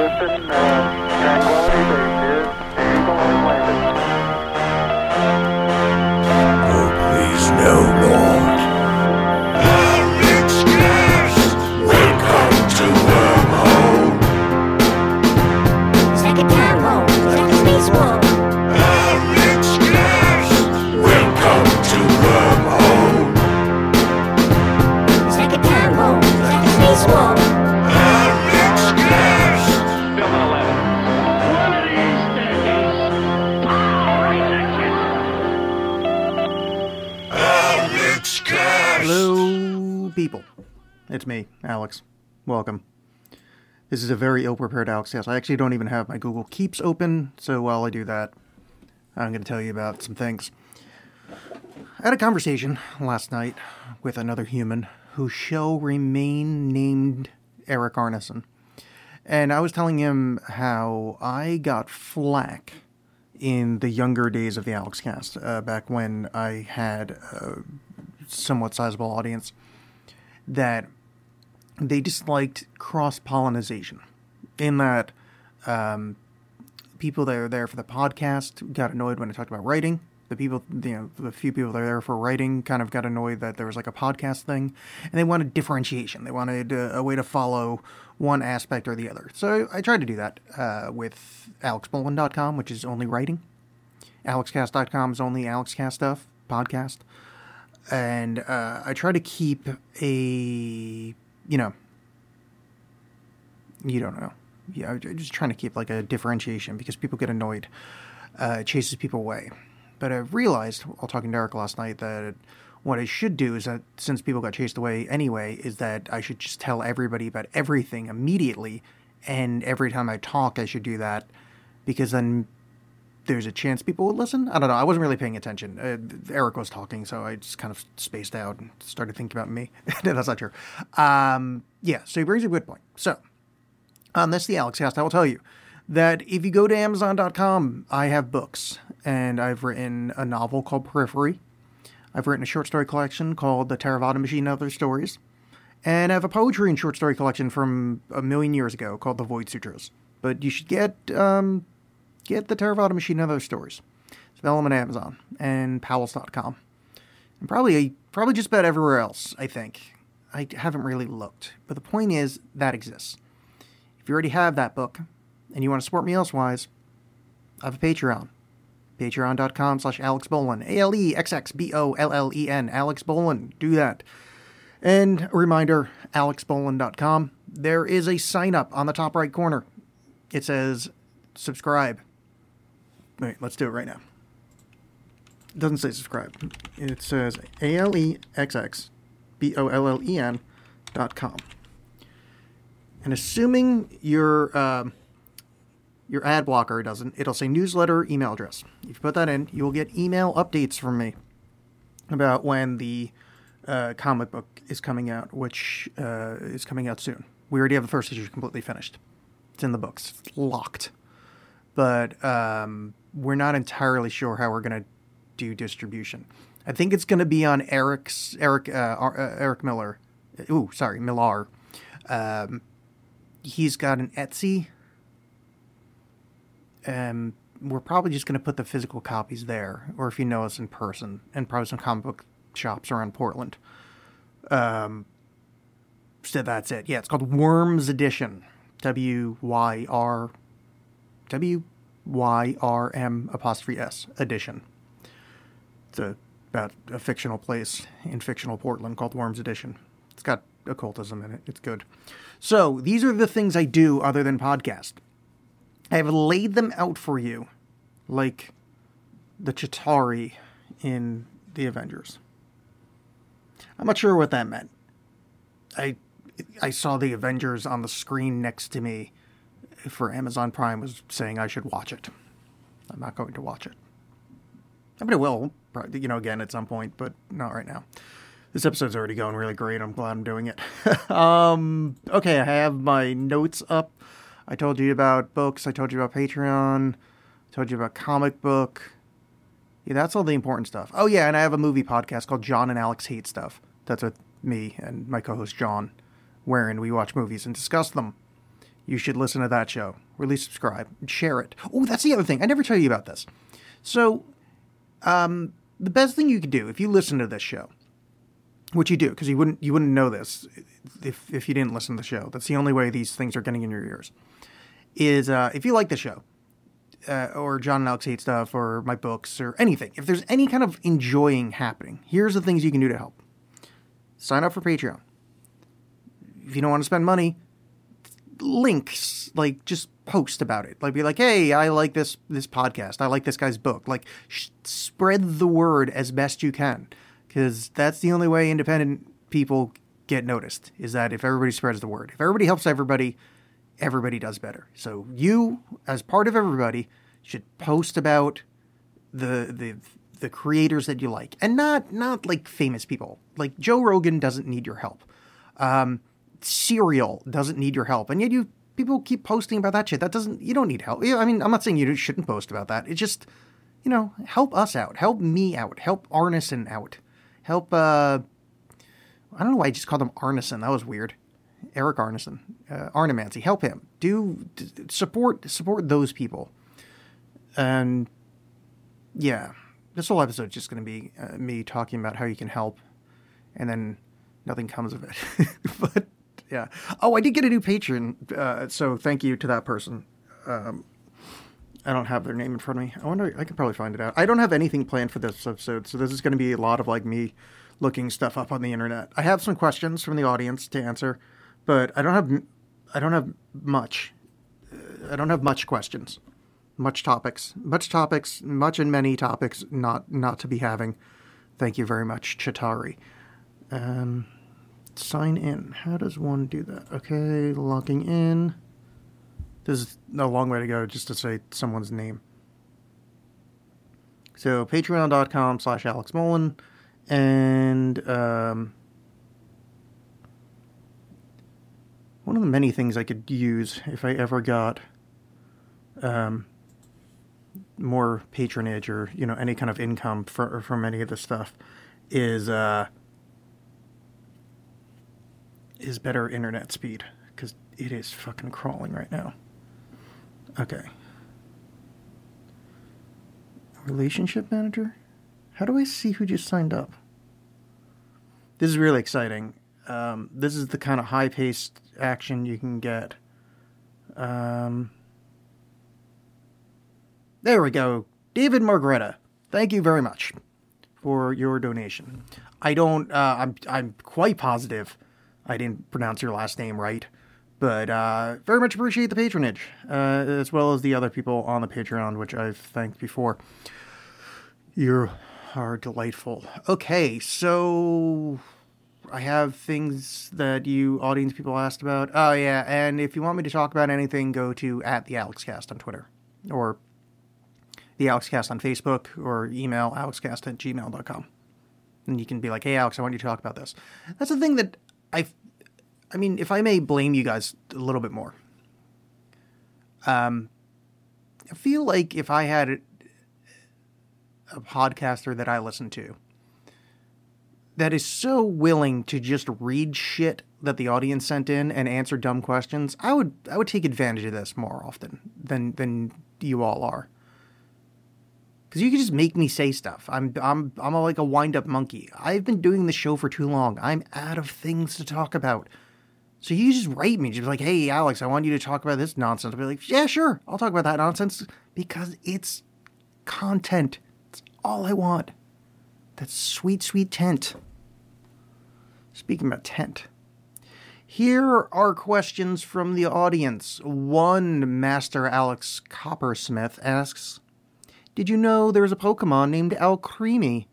Houston, uh, It's me, Alex. Welcome. This is a very ill-prepared Alex Yes, I actually don't even have my Google Keeps open, so while I do that, I'm going to tell you about some things. I had a conversation last night with another human who shall remain named Eric Arneson. And I was telling him how I got flack in the younger days of the Alex cast, uh, back when I had a somewhat sizable audience, that they disliked cross pollination. In that, um, people that are there for the podcast got annoyed when I talked about writing. The people, you know, the few people that are there for writing kind of got annoyed that there was like a podcast thing, and they wanted differentiation. They wanted uh, a way to follow one aspect or the other. So I tried to do that uh, with AlexxBollen.com, which is only writing. AlexCast.com is only AlexCast stuff, podcast. And uh, I try to keep a, you know, you don't know. Yeah, I'm just trying to keep like a differentiation because people get annoyed. Uh, it chases people away. But I realized while talking to Eric last night that what I should do is that since people got chased away anyway, is that I should just tell everybody about everything immediately. And every time I talk, I should do that because then there's a chance people would listen. I don't know. I wasn't really paying attention. Uh, Eric was talking, so I just kind of spaced out and started thinking about me. That's not true. Um, yeah, so he brings a good point. So, on this, the Alex Cast, I will tell you that if you go to Amazon.com, I have books, and I've written a novel called Periphery. I've written a short story collection called The Theravada Machine and Other Stories. And I have a poetry and short story collection from a million years ago called The Void Sutras. But you should get um, get the Theravada Machine and Other stores. It's available on Amazon and Powell's.com. And probably probably just about everywhere else, I think. I haven't really looked. But the point is that exists. If you already have that book and you want to support me elsewise, I have a Patreon. Patreon.com slash Alex Bollen. A L E X X B O L L E N. Alex Bollen. Do that. And a reminder, alexxbollen.com. There is a sign up on the top right corner. It says subscribe. Wait, let's do it right now. It doesn't say subscribe. It says A L E X X B O L L E N dot com. And assuming your um, your ad blocker doesn't, it'll say newsletter email address. If you put that in, you will get email updates from me about when the uh, comic book is coming out, which uh, is coming out soon. We already have the first issue completely finished. It's in the books, it's locked. But um, we're not entirely sure how we're going to do distribution. I think it's going to be on Eric's Eric uh, uh, Eric Miller. Ooh, sorry, Millar. Um, he's got an Etsy. Um, we're probably just going to put the physical copies there, or if you know us in person, and probably some comic book shops around Portland. Um, so that's it. Yeah, it's called Worms Edition. W Y R W Y R M apostrophe S edition. It's a, about a fictional place in fictional Portland called Worms Edition. It's got occultism in it. It's good. So these are the things I do other than podcast. I have laid them out for you, like the Chitauri in the Avengers. I'm not sure what that meant. I I saw the Avengers on the screen next to me for Amazon Prime was saying I should watch it. I'm not going to watch it. I mean, I will, you know, again at some point, but not right now. This episode's already going really great. I'm glad I'm doing it. um, okay, I have my notes up. I told you about books. I told you about Patreon. I told you about comic book. Yeah, that's all the important stuff. Oh yeah, and I have a movie podcast called John and Alex Hate Stuff. That's with me and my co-host John, wherein we watch movies and discuss them. You should listen to that show, least subscribe, share it. Oh, that's the other thing. I never tell you about this. So, um, the best thing you could do if you listen to this show, which you do, because you wouldn't you wouldn't know this if if you didn't listen to the show. That's the only way these things are getting in your ears. Is uh, if you like the show, uh, or John and Alex hate stuff, or my books, or anything. If there's any kind of enjoying happening, here's the things you can do to help. Sign up for Patreon. If you don't want to spend money, links like just post about it. Like be like hey i like this this podcast. I like this guy's book. Like sh- spread the word as best you can because that's the only way independent people get noticed is that if everybody spreads the word. If everybody helps everybody everybody does better. So you as part of everybody should post about the the the creators that you like and not not like famous people. Like joe rogan doesn't need your help. Um Serial doesn't need your help, and yet you people keep posting about that shit. That doesn't you don't need help. I mean, I'm not saying you shouldn't post about that. It's just you know help us out, help me out, help Arneson out, help. uh I don't know why I just called him Arneson. That was weird. Eric Arneson, uh, Arnemancy, help him. Do d- support support those people, and yeah, this whole episode is just going to be uh, me talking about how you can help, and then nothing comes of it. but yeah. Oh, I did get a new patron, uh, so thank you to that person. Um, I don't have their name in front of me. I wonder. I could probably find it out. I don't have anything planned for this episode, so this is going to be a lot of like me looking stuff up on the internet. I have some questions from the audience to answer, but I don't have. I don't have much. I don't have much questions, much topics, much topics, much and many topics not not to be having. Thank you very much, Chitauri. Um, sign in. How does one do that? Okay, logging in. This is a long way to go just to say someone's name. So patreon.com slash Alex Bollen and um, one of the many things I could use if I ever got um, more patronage or you know any kind of income for, from any of this stuff is uh, is better internet speed because it is fucking crawling right now. Okay. Relationship manager? How do I see who just signed up? This is really exciting. Um, this is the kind of high paced action you can get. Um, there we go. David Margretta, thank you very much for your donation. I don't, uh, I'm, I'm quite positive I didn't pronounce your last name right. But uh, very much appreciate the patronage, uh, as well as the other people on the Patreon, which I've thanked before. You are delightful. Okay, so I have things that you audience people asked about. Oh yeah, and if you want me to talk about anything, go to at the AlexCast on Twitter, or the AlexCast on Facebook, or email alexcast at gmail.com. And you can be like, hey Alex, I want you to talk about this. That's the thing that I I mean, if I may blame you guys a little bit more. Um, I feel like if I had a, a podcaster that I listen to that is so willing to just read shit that the audience sent in and answer dumb questions, I would I would take advantage of this more often than than you all are. Cause you can just make me say stuff. I'm I'm I'm like a wind up monkey. I've been doing the show for too long. I'm out of things to talk about. So you just write me, just like, "Hey, Alex, I want you to talk about this nonsense." I'll be like, "Yeah, sure, I'll talk about that nonsense because it's content. It's all I want. That sweet, sweet tent." Speaking about tent, here are questions from the audience. One Master Alex Coppersmith asks, "Did you know there's a Pokemon named Alcremie,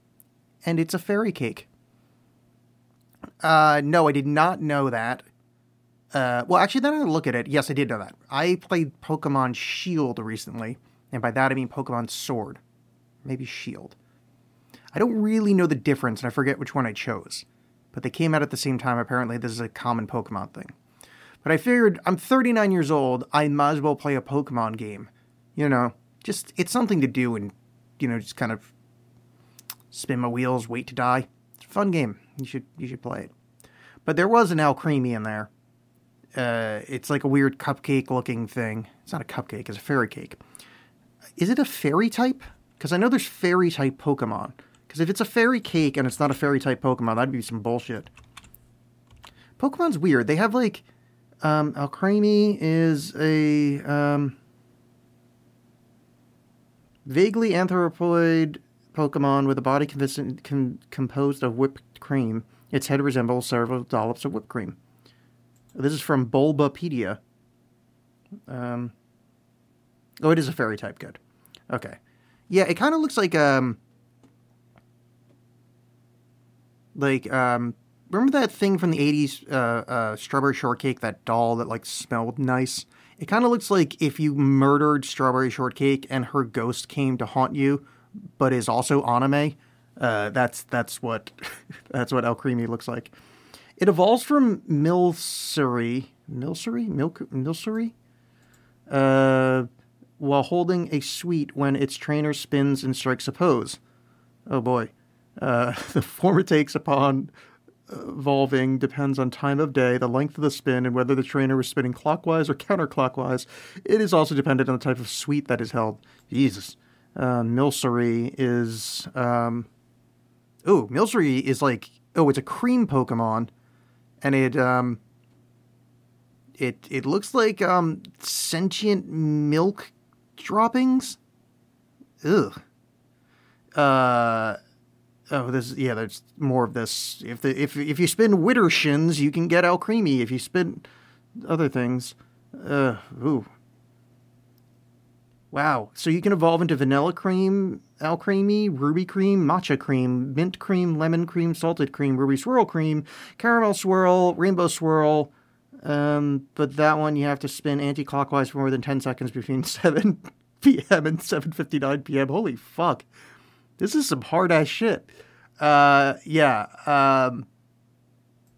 and it's a fairy cake?" Uh, no, I did not know that. Uh, well, actually, then I look at it. Yes, I did know that. I played Pokemon Shield recently, and by that I mean Pokemon Sword, maybe Shield. I don't really know the difference, and I forget which one I chose. But they came out at the same time. Apparently, this is a common Pokemon thing. But I figured I'm 39 years old. I might as well play a Pokemon game. You know, just it's something to do, and you know, just kind of spin my wheels, wait to die. It's a fun game. You should you should play it. But there was an Alcremie in there Uh, it's like a weird cupcake looking thing. It's not a cupcake, it's a fairy cake. Is it a fairy type? Because I know there's fairy type Pokemon. Because if it's a fairy cake and it's not a fairy type Pokemon, that'd be some bullshit. Pokemon's weird. They have like um, Alcremie is a um, vaguely anthropoid Pokemon with a body com- composed of whipped cream. Its head resembles several dollops of whipped cream. This is from Bulbapedia. Um, oh, it is a fairy type. Good. Okay. Yeah, it kind of looks like um, like um, remember that thing from the '80s, uh, uh, Strawberry Shortcake, that doll that like smelled nice. It kind of looks like if you murdered Strawberry Shortcake and her ghost came to haunt you, but is also anime. Uh, that's that's what that's what Alcremie looks like. It evolves from Milcery, Milcery, Milk, Milcery, uh, while holding a sweet when its trainer spins and strikes a pose. Oh boy. Uh, the form it takes upon evolving depends on time of day, the length of the spin, and whether the trainer was spinning clockwise or counterclockwise. It is also dependent on the type of sweet that is held. Jesus. Uh, Milcery is. Um, oh, is like. Oh, it's a cream Pokemon. And it. Um, it, it looks like um, sentient milk droppings. Ugh. Uh, oh, this yeah. There's more of this. If the if if you spin Widdershins, you can get Al Creamy. If you spin other things, uh, ooh. Wow. So you can evolve into vanilla cream, al creamy, ruby cream, matcha cream, mint cream, lemon cream, salted cream, ruby swirl cream, caramel swirl, rainbow swirl. Um, but that one you have to spin anti-clockwise for more than 10 seconds between 7 p.m. and 7:59 p.m. Holy fuck. This is some hard ass shit. Uh, yeah. Um,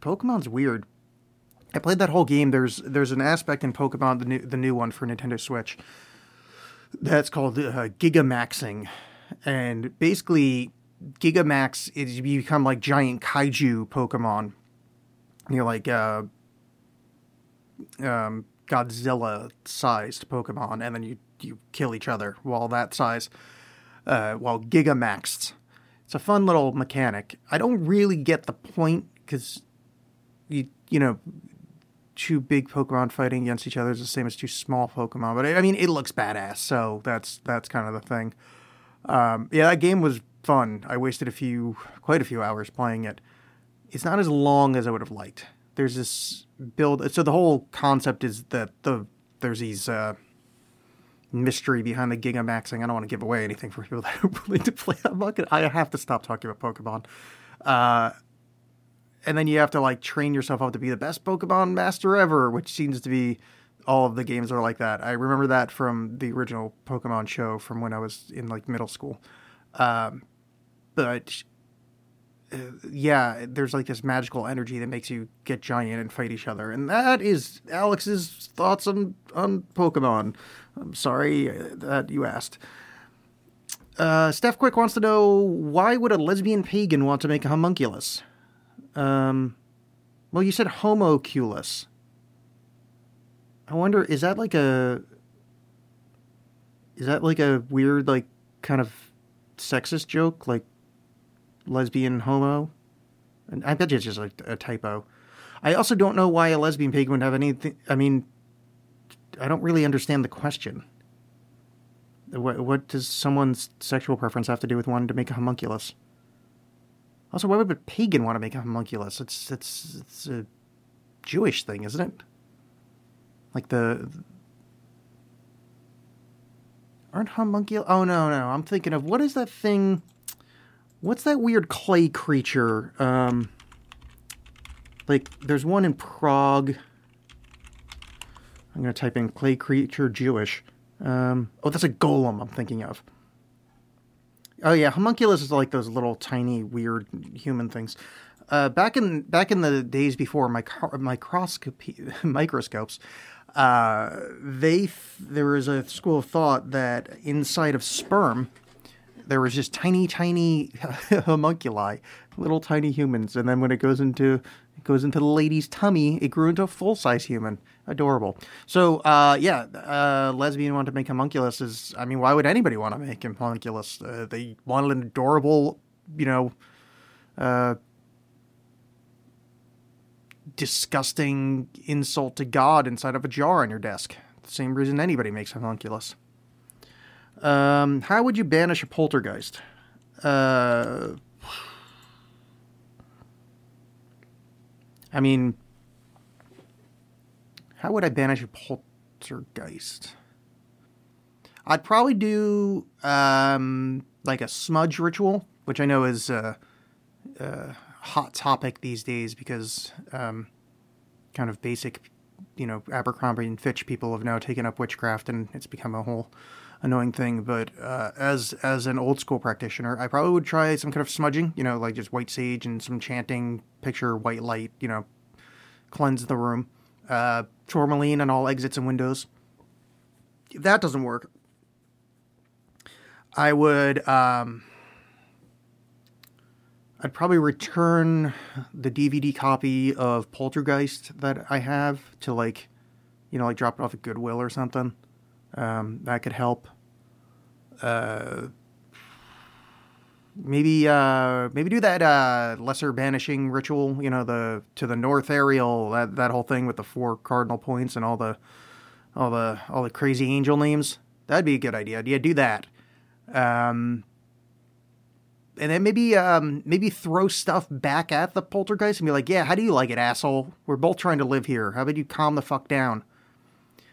Pokemon's weird. I played that whole game. There's there's an aspect in Pokemon, the new the new one for Nintendo Switch, that's called uh, Gigamaxing, and basically Gigamax is you become like giant kaiju Pokemon. You're like uh, um, Godzilla sized Pokemon, and then you you kill each other while that size uh, while Gigamaxed. It's a fun little mechanic. I don't really get the point because you you know two big Pokemon fighting against each other is the same as two small Pokemon. But I mean, it looks badass, so that's that's kind of the thing. Um, yeah, that game was fun. I wasted a few, quite a few hours playing it. It's not as long as I would have liked. There's this build. So the whole concept is that the there's these. Uh, mystery behind the Gigamaxing. I don't want to give away anything for people that are willing to play. I'm not gonna, I have to stop talking about Pokemon. Uh, and then you have to like train yourself up to be the best Pokemon master ever, which seems to be all of the games are like that. I remember that from the original Pokemon show from when I was in like middle school. Um, but uh, yeah, there's like this magical energy that makes you get giant and fight each other, and that is Alex's thoughts on on Pokemon. I'm sorry uh, that you asked. Uh, Steph Quick wants to know why would a lesbian pagan want to make a homunculus? Um, well, you said homoculus. I wonder, is that like a is that like a weird like kind of sexist joke, like lesbian homo? And I bet you it's just like a typo. I also don't know why a lesbian pagan would have anything. I mean, I don't really understand the question. What, what does someone's sexual preference have to do with wanting to make a homunculus? Also, why would a pagan want to make a homunculus? It's it's it's a Jewish thing, isn't it? Like the aren't homuncul? Oh no, no, I'm thinking of what is that thing? What's that weird clay creature? Um, like there's one in Prague. I'm gonna type in clay creature Jewish. Um, oh, that's a golem. I'm thinking of. Oh yeah, homunculus is like those little tiny weird human things. Uh, back in back in the days before micro- microscopy microscopes, uh, they th- there was a school of thought that inside of sperm there was just tiny tiny homunculi, little tiny humans, and then when it goes into It goes into the lady's tummy. It grew into a full size human. Adorable. So, uh, yeah, uh, lesbian wanted to make homunculus is. I mean, why would anybody want to make homunculus? Uh, they wanted an adorable, you know, uh, disgusting insult to God inside of a jar on your desk. Same reason anybody makes homunculus. Um, how would you banish a poltergeist? Uh, I mean, how would I banish a poltergeist? I'd probably do um, like a smudge ritual, which I know is a, a hot topic these days because um, kind of basic, you know, Abercrombie and Fitch people have now taken up witchcraft and it's become a whole annoying thing. But uh, as as an old school practitioner, I probably would try some kind of smudging, you know, like just white sage and some chanting, picture white light, you know, cleanse the room, uh, tourmaline on all exits and windows. If that doesn't work, I would. Um, I'd probably return the DVD copy of Poltergeist that I have to like, you know, like drop it off at Goodwill or something. Um, that could help. Uh, maybe uh, maybe do that uh, lesser banishing ritual. You know, the to the north aerial that that whole thing with the four cardinal points and all the all the all the crazy angel names. That'd be a good idea. Yeah, do that. Um, and then maybe um, maybe throw stuff back at the poltergeist and be like, "Yeah, how do you like it, asshole? We're both trying to live here. How about you calm the fuck down?"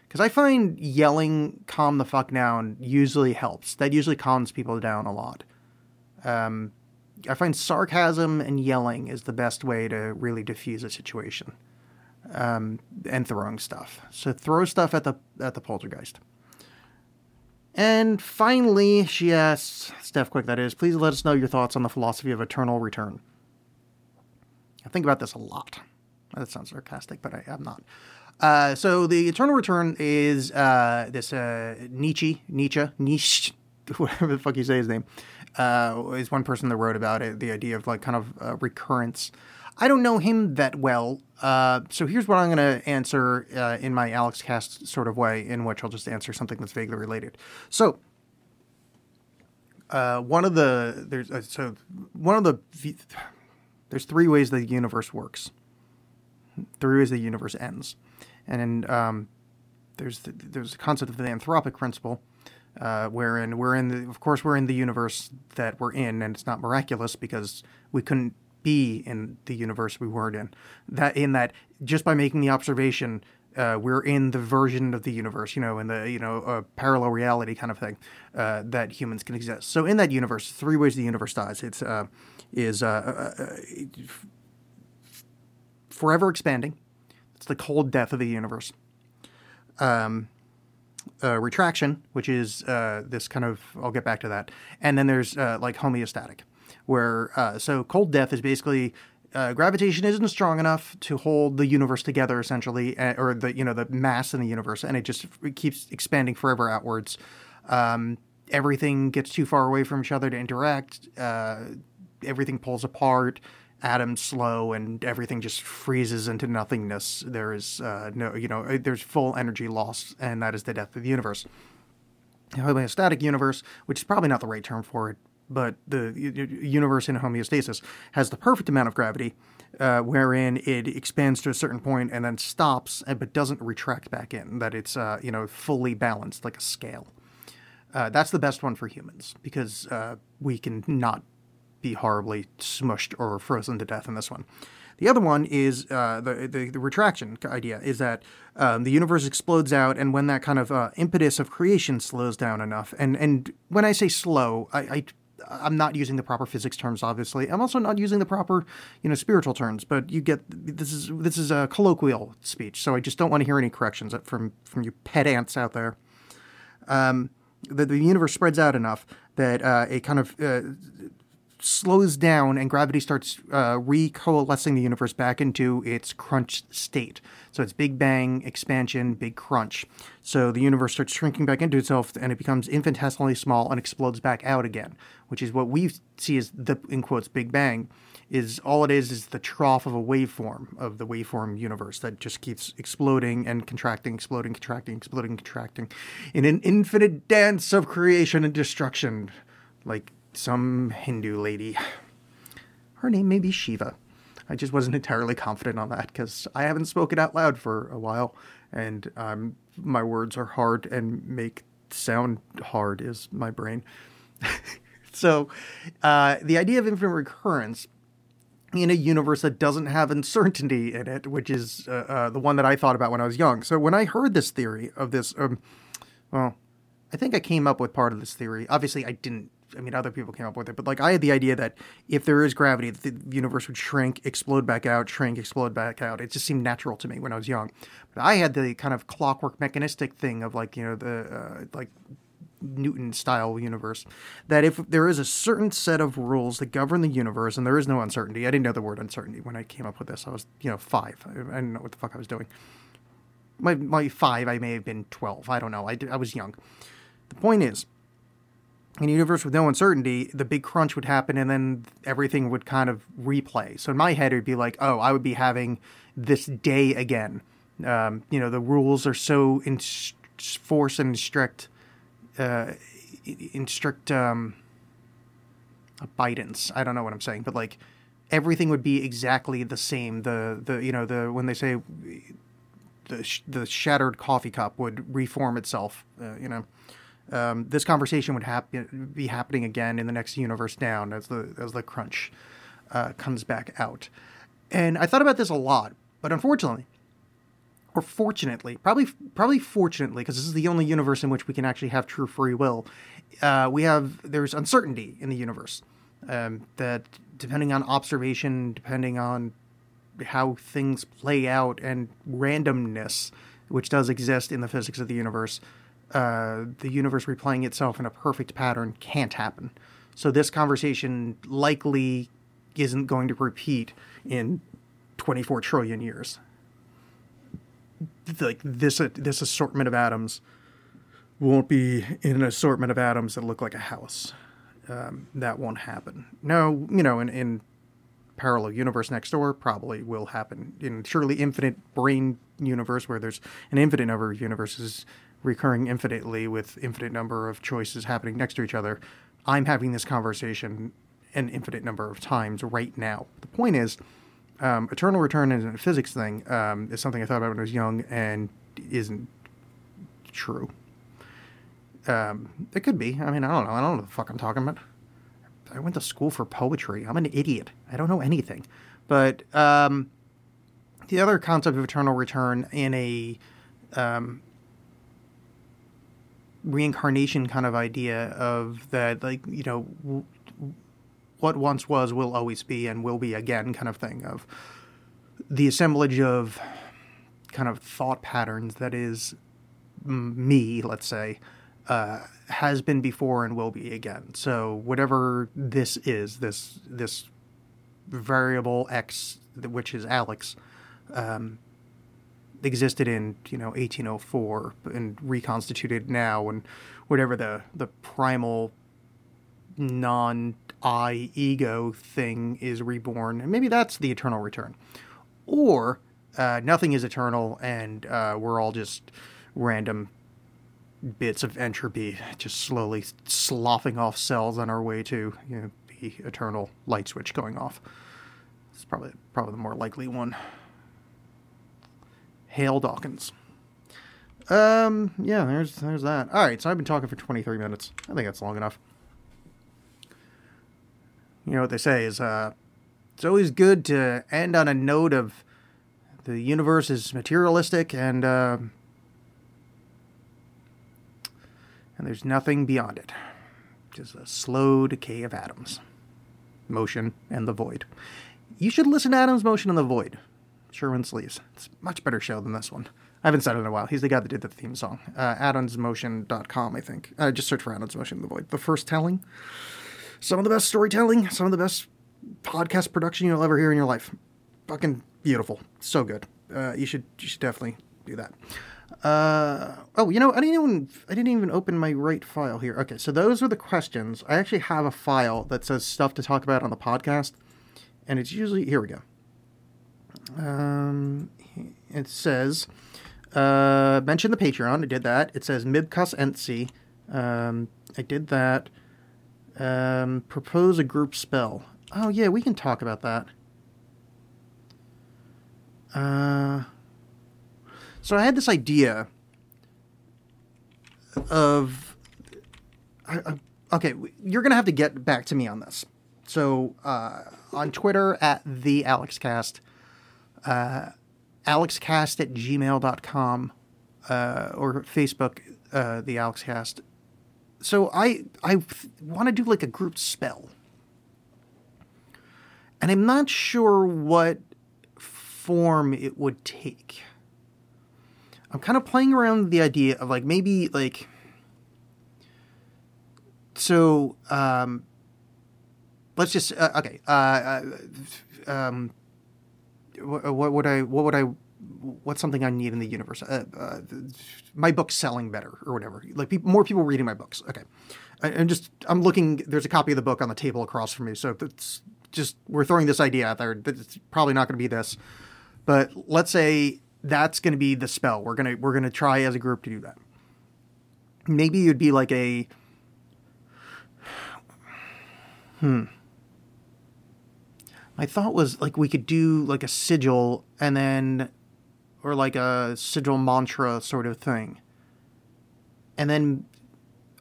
Because I find yelling "calm the fuck down" usually helps. That usually calms people down a lot. Um, I find sarcasm and yelling is the best way to really diffuse a situation. Um, and throwing stuff. So throw stuff at the at the poltergeist. And finally, she asks, Steph Quick, that is, please let us know your thoughts on the philosophy of eternal return. I think about this a lot. That sounds sarcastic, but I, am not. Uh, so the eternal return is uh, this uh, Nietzsche, Nietzsche, Nietzsche, whatever the fuck you say his name, uh, is one person that wrote about it. The idea of like kind of uh, recurrence. I don't know him that well, uh, so here's what I'm going to answer in my Alex Cast sort of way, in which I'll just answer something that's vaguely related. So, one of the there's so one of the there's three ways the universe works. Three ways the universe ends, and um, there's the, there's a concept of the anthropic principle, uh, wherein we're in the of course we're in the universe that we're in, and it's not miraculous because we couldn't be in the universe we weren't in. That in that just by making the observation, uh, we're in the version of the universe, you know, in the you know uh, parallel reality kind of thing uh, that humans can exist. So in that universe, three ways the universe dies. It's uh, is uh, uh, forever expanding. It's the cold death of the universe. Um, uh, retraction, which is uh, this kind of, I'll get back to that. And then there's uh, like homeostatic, where, uh, so cold death is basically uh, gravitation isn't strong enough to hold the universe together, essentially, uh, or the, you know, the mass in the universe, and it just it keeps expanding forever outwards. Um, everything gets too far away from each other to interact. everything pulls apart atoms slow and everything just freezes into nothingness. There is uh, no, you know, there's full energy loss, and that is the death of the universe. The homeostatic universe, which is probably not the right term for it, but the universe in homeostasis has the perfect amount of gravity, uh, wherein it expands to a certain point and then stops, but doesn't retract back in. That it's uh, you know fully balanced like a scale. Uh, that's the best one for humans because uh, we can not be horribly smushed or frozen to death in this one. The other one is uh, the, the, the retraction idea is that um, the universe explodes out, and when that kind of uh, impetus of creation slows down enough, and and when I say slow, I, I I'm not using the proper physics terms, obviously. I'm also not using the proper, you know, spiritual terms. But you get this is this is a colloquial speech, so I just don't want to hear any corrections from from you pedants out there. Um, the, the universe spreads out enough that uh, a kind of uh, slows down and gravity starts uh, recoalescing the universe back into its crunch state. So it's Big Bang, expansion, big crunch. So the universe starts shrinking back into itself and it becomes infinitesimally small and explodes back out again, which is what we see as the, in quotes, Big Bang. is all it is is the trough of a waveform of the waveform universe that just keeps exploding and contracting, exploding, contracting, exploding, contracting in an infinite dance of creation and destruction, like some Hindu lady. Her name may be Shiva. I just wasn't entirely confident on that because I haven't spoken out loud for a while, and um, my words are hard and make sound hard is my brain. so, uh, the idea of infinite recurrence in a universe that doesn't have uncertainty in it, which is uh, uh, the one that I thought about when I was young. So when I heard this theory of this, um, well, I think I came up with part of this theory. Obviously, I didn't. I mean, other people came up with it, but like I had the idea that if there is gravity, the universe would shrink, explode back out, shrink, explode back out. It just seemed natural to me when I was young. But I had the kind of clockwork mechanistic thing of like you know the uh, like Newton style universe. That if there is a certain set of rules that govern the universe and there is no uncertainty, I didn't know the word uncertainty when I came up with this. I was, you know, five. I, didn't know what the fuck I was doing. My, my five, I may have been 12. I don't know. I, I was young. The point is, in a universe with no uncertainty, the big crunch would happen and then everything would kind of replay. So in my head, it would be like, oh, I would be having this day again. Um, you know, the rules are so in force and strict uh, in strict um, abidance. I don't know what I'm saying, but like everything would be exactly the same. The the you know the when they say the the shattered coffee cup would reform itself. Uh, you know, um, this conversation would hap- be happening again in the next universe down as the as the crunch uh, comes back out. And I thought about this a lot, but unfortunately, or fortunately, probably probably fortunately, because this is the only universe in which we can actually have true free will. Uh, we have there's uncertainty in the universe um, that depending on observation, depending on how things play out, and randomness, which does exist in the physics of the universe, uh, the universe replaying itself in a perfect pattern can't happen. So this conversation likely isn't going to repeat in 24 trillion years like this this assortment of atoms won't be in an assortment of atoms that look like a house. Um, that won't happen. No, you know, in, in parallel universe next door probably will happen. In surely infinite brain universe where there's an infinite number of universes recurring infinitely with infinite number of choices happening next to each other, I'm having this conversation an infinite number of times right now. The point is, um, eternal return isn't a physics thing. Um, is something I thought about when I was young and isn't true. Um, it could be. I mean, I don't know. I don't know what the fuck I'm talking about. I went to school for poetry. I'm an idiot. I don't know anything. But um, the other concept of eternal return in a um, reincarnation kind of idea of that, like, you know, w- what once was will always be and will be again kind of thing of the assemblage of kind of thought patterns that is me let's say uh, has been before and will be again. So whatever this is this this variable x which is alex um, existed in you know 1804 and reconstituted now and whatever the the primal non I ego thing is reborn, and maybe that's the eternal return. Or uh, nothing is eternal, and uh, we're all just random bits of entropy, just slowly sloughing off cells on our way to you know, the eternal light switch going off. It's probably probably the more likely one. Hail Dawkins. Um, yeah, there's there's that. All right, so I've been talking for 23 minutes. I think that's long enough you know what they say is uh, it's always good to end on a note of the universe is materialistic and uh, and there's nothing beyond it just a slow decay of atoms motion and the void you should listen to atoms motion and the void sherwin sleeves it's much better show than this one I haven't said it in a while. He's the guy that did the theme song. Uh, AtomsMotion.com, I think. Uh, just search for Atoms Motion and the Void. The first telling some of the best storytelling, some of the best podcast production you'll ever hear in your life. Fucking beautiful, so good. Uh, you should you should definitely do that. Uh, oh, you know, I didn't even I didn't even open my right file here. Okay, so those are the questions. I actually have a file that says stuff to talk about on the podcast, and it's usually here we go. Um, it says uh, mention the Patreon. I did that. It says Mibcus Entcy. Um, I did that. Um, propose a group spell. Oh yeah, we can talk about that. Uh, so I had this idea of. I, I, okay, you're gonna have to get back to me on this. So uh, on Twitter at the AlexCast, uh, AlexCast at gmail.com, uh, or Facebook, uh, the AlexCast. So I I want to do like a group spell, and I'm not sure what form it would take. I'm kind of playing around with the idea of like maybe like so um let's just uh, okay uh, uh um what, what would I what would I what's something I need in the universe uh, uh, my book's selling better or whatever like more people reading my books okay I, I'm just I'm looking there's a copy of the book on the table across from me so it's just we're throwing this idea out there it's probably not going to be this but let's say that's going to be the spell. We're gonna we're gonna try as a group to do that. Maybe it'd be like a hmm. My thought was like we could do like a sigil and then or like a sigil mantra sort of thing. And then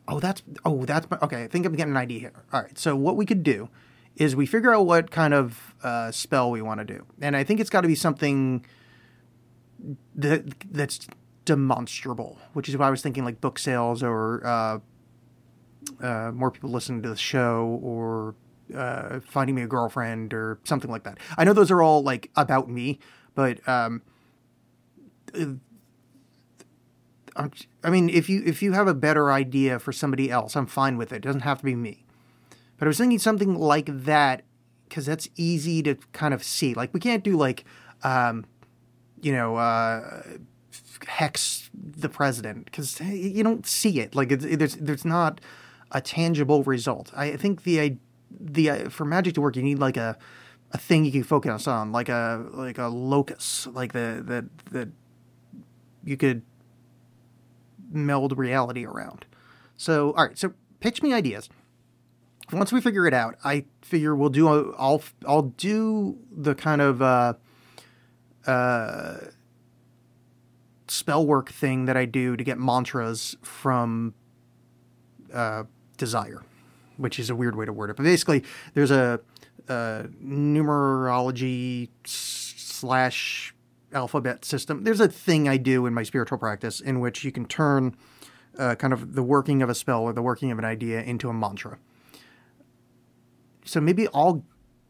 oh that's oh that's okay, I think I'm getting an idea here. All right. So what we could do is we figure out what kind of uh, spell we want to do. And I think it's got to be something that that's demonstrable, which is why I was thinking like book sales or uh, uh, more people listening to the show or uh, finding me a girlfriend or something like that. I know those are all like about me, but um, uh, I mean, if you if you have a better idea for somebody else, I'm fine with it. It doesn't have to be me. But I was thinking something like that because that's easy to kind of see. Like we can't do like, um, you know, uh, hex the president because you don't see it. Like it's, it, there's there's not a tangible result. I think the the uh, for magic to work, you need like a a thing you can focus on, like a like a locus, like the that that you could meld reality around. So all right, so pitch me ideas once we figure it out, I figure we'll do. I'll I'll do the kind of uh, uh, spell work thing that I do to get mantras from uh, desire, which is a weird way to word it. But basically, there's a, a numerology slash alphabet system. There's a thing I do in my spiritual practice in which you can turn uh, kind of the working of a spell or the working of an idea into a mantra so maybe I'll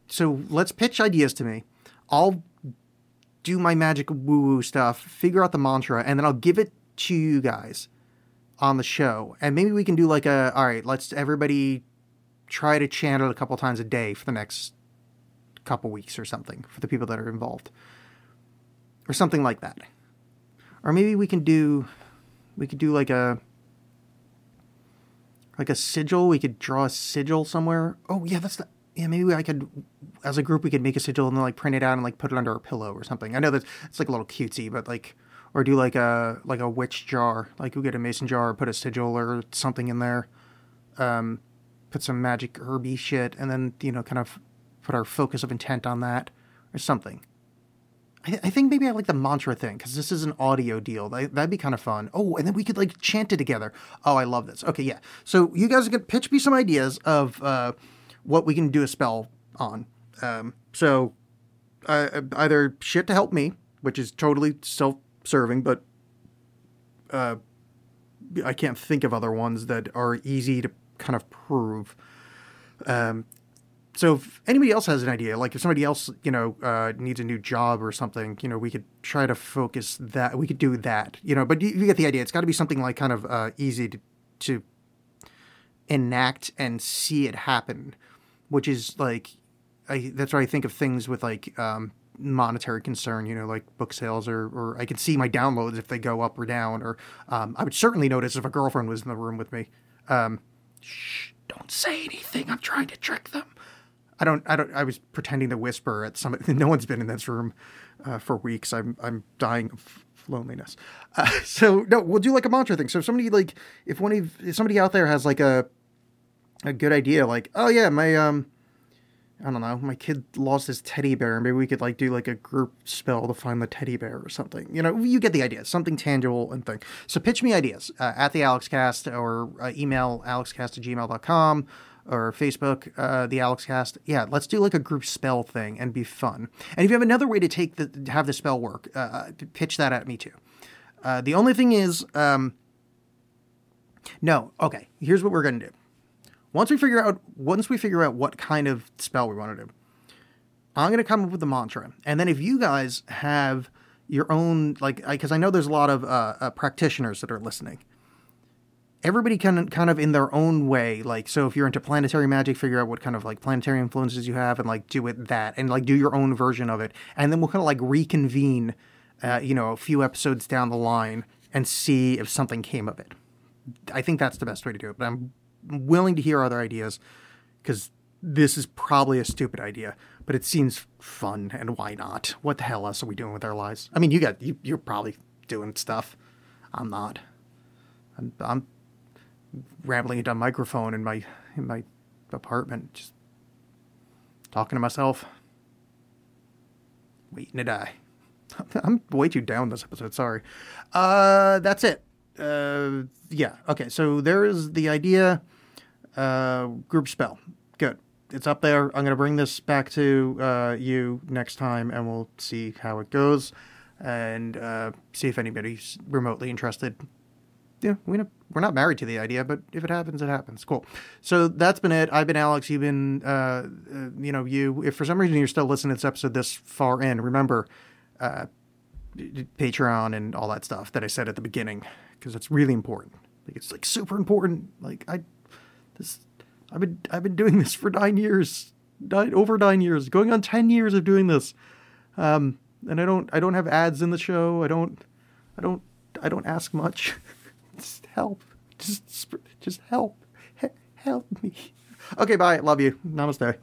so let's pitch ideas to me. I'll do my magic woo woo stuff, figure out the mantra, and then I'll give it to you guys on the show. And maybe we can do like a all right, let's everybody try to chant it a couple times a day for the next couple weeks or something for the people that are involved. Or something like that. Or maybe we can do we could do like a like a sigil. We could draw a sigil somewhere. Oh yeah, that's the yeah. Maybe I could, as a group, we could make a sigil and then like print it out and like put it under a pillow or something. I know that it's like a little cutesy, but like, or do like a like a witch jar. Like we get a mason jar, put a sigil or something in there. Um, put some magic herby shit, and then you know, kind of put our focus of intent on that or something. I, I think maybe I like the mantra thing because this is an audio deal. That, that'd be kind of fun. Oh, and then we could like chant it together. Oh, I love this. Okay, yeah. So you guys can pitch me some ideas of uh, what we can do a spell on. Um, so uh, either shit to help me, which is totally self-serving, but uh, I can't think of other ones that are easy to kind of prove. Um, so if anybody else has an idea, like if somebody else, you know, uh, needs a new job or something, you know, we could try to focus that. We could do that, you know. But you, you get the idea. It's got to be something like kind of uh, easy to, to enact and see it happen, which is like, I that's why I think of things with like um, monetary concern, you know, like book sales, or or I can see my downloads if they go up or down, or um, I would certainly notice if a girlfriend was in the room with me. Um, shh, don't say anything. I'm trying to trick them. I don't. I don't. I was pretending to whisper at some, No one's been in this room uh, for weeks. I'm. I'm dying of loneliness. Uh, so no, we'll do like a mantra thing. So if somebody like, if one of if somebody out there has like a a good idea, like, oh yeah, my um, I don't know, my kid lost his teddy bear. Maybe we could like do like a group spell to find the teddy bear or something. You know, you get the idea. Something tangible and thing. So pitch me ideas uh, at the Alexxcast or uh, email alexcast at gmail.com or Facebook, uh, the Alexxcast. Yeah, let's do like a group spell thing and be fun. And if you have another way to take the have the spell work, uh, pitch that at me too. Uh, the only thing is, um, no. Okay, here's what we're gonna do. Once we figure out, once we figure out what kind of spell we want to do, I'm gonna come up with the mantra, and then if you guys have your own, like, because I know there's a lot of uh, uh, practitioners that are listening. Everybody can kind of in their own way like so if you're into planetary magic figure out what kind of like planetary influences you have and like do it that and like do your own version of it. And then we'll kind of like reconvene uh, you know a few episodes down the line and see if something came of it. I think that's the best way to do it but i'm willing to hear other ideas because this is probably a stupid idea but it seems fun and why not what the hell else are we doing with our lives i mean you got you, you're probably doing stuff i'm not I'm, I'm rambling into a microphone in my in my apartment, just talking to myself, waiting to die. I'm way too down this episode. Sorry. Uh, that's it. Uh, yeah. Okay. So there is the idea. Uh, group spell. Good. It's up there. I'm gonna bring this back to uh, you next time, and we'll see how it goes, and uh, see if anybody's remotely interested yeah, we not, we're not married to the idea, but if it happens, it happens. Cool. So that's been it. I've been Alex. You've been, uh, uh, you know, you. If for some reason you're still listening to this episode this far in, remember uh, Patreon and all that stuff that I said at the beginning because it's really important. Like it's like super important. Like I, this, I've been I've been doing this for nine years, nine over nine years, going on ten years of doing this, um, and I don't I don't have ads in the show. I don't I don't I don't ask much. just help. Just, just help. Help me. Okay, bye. Love you. Namaste.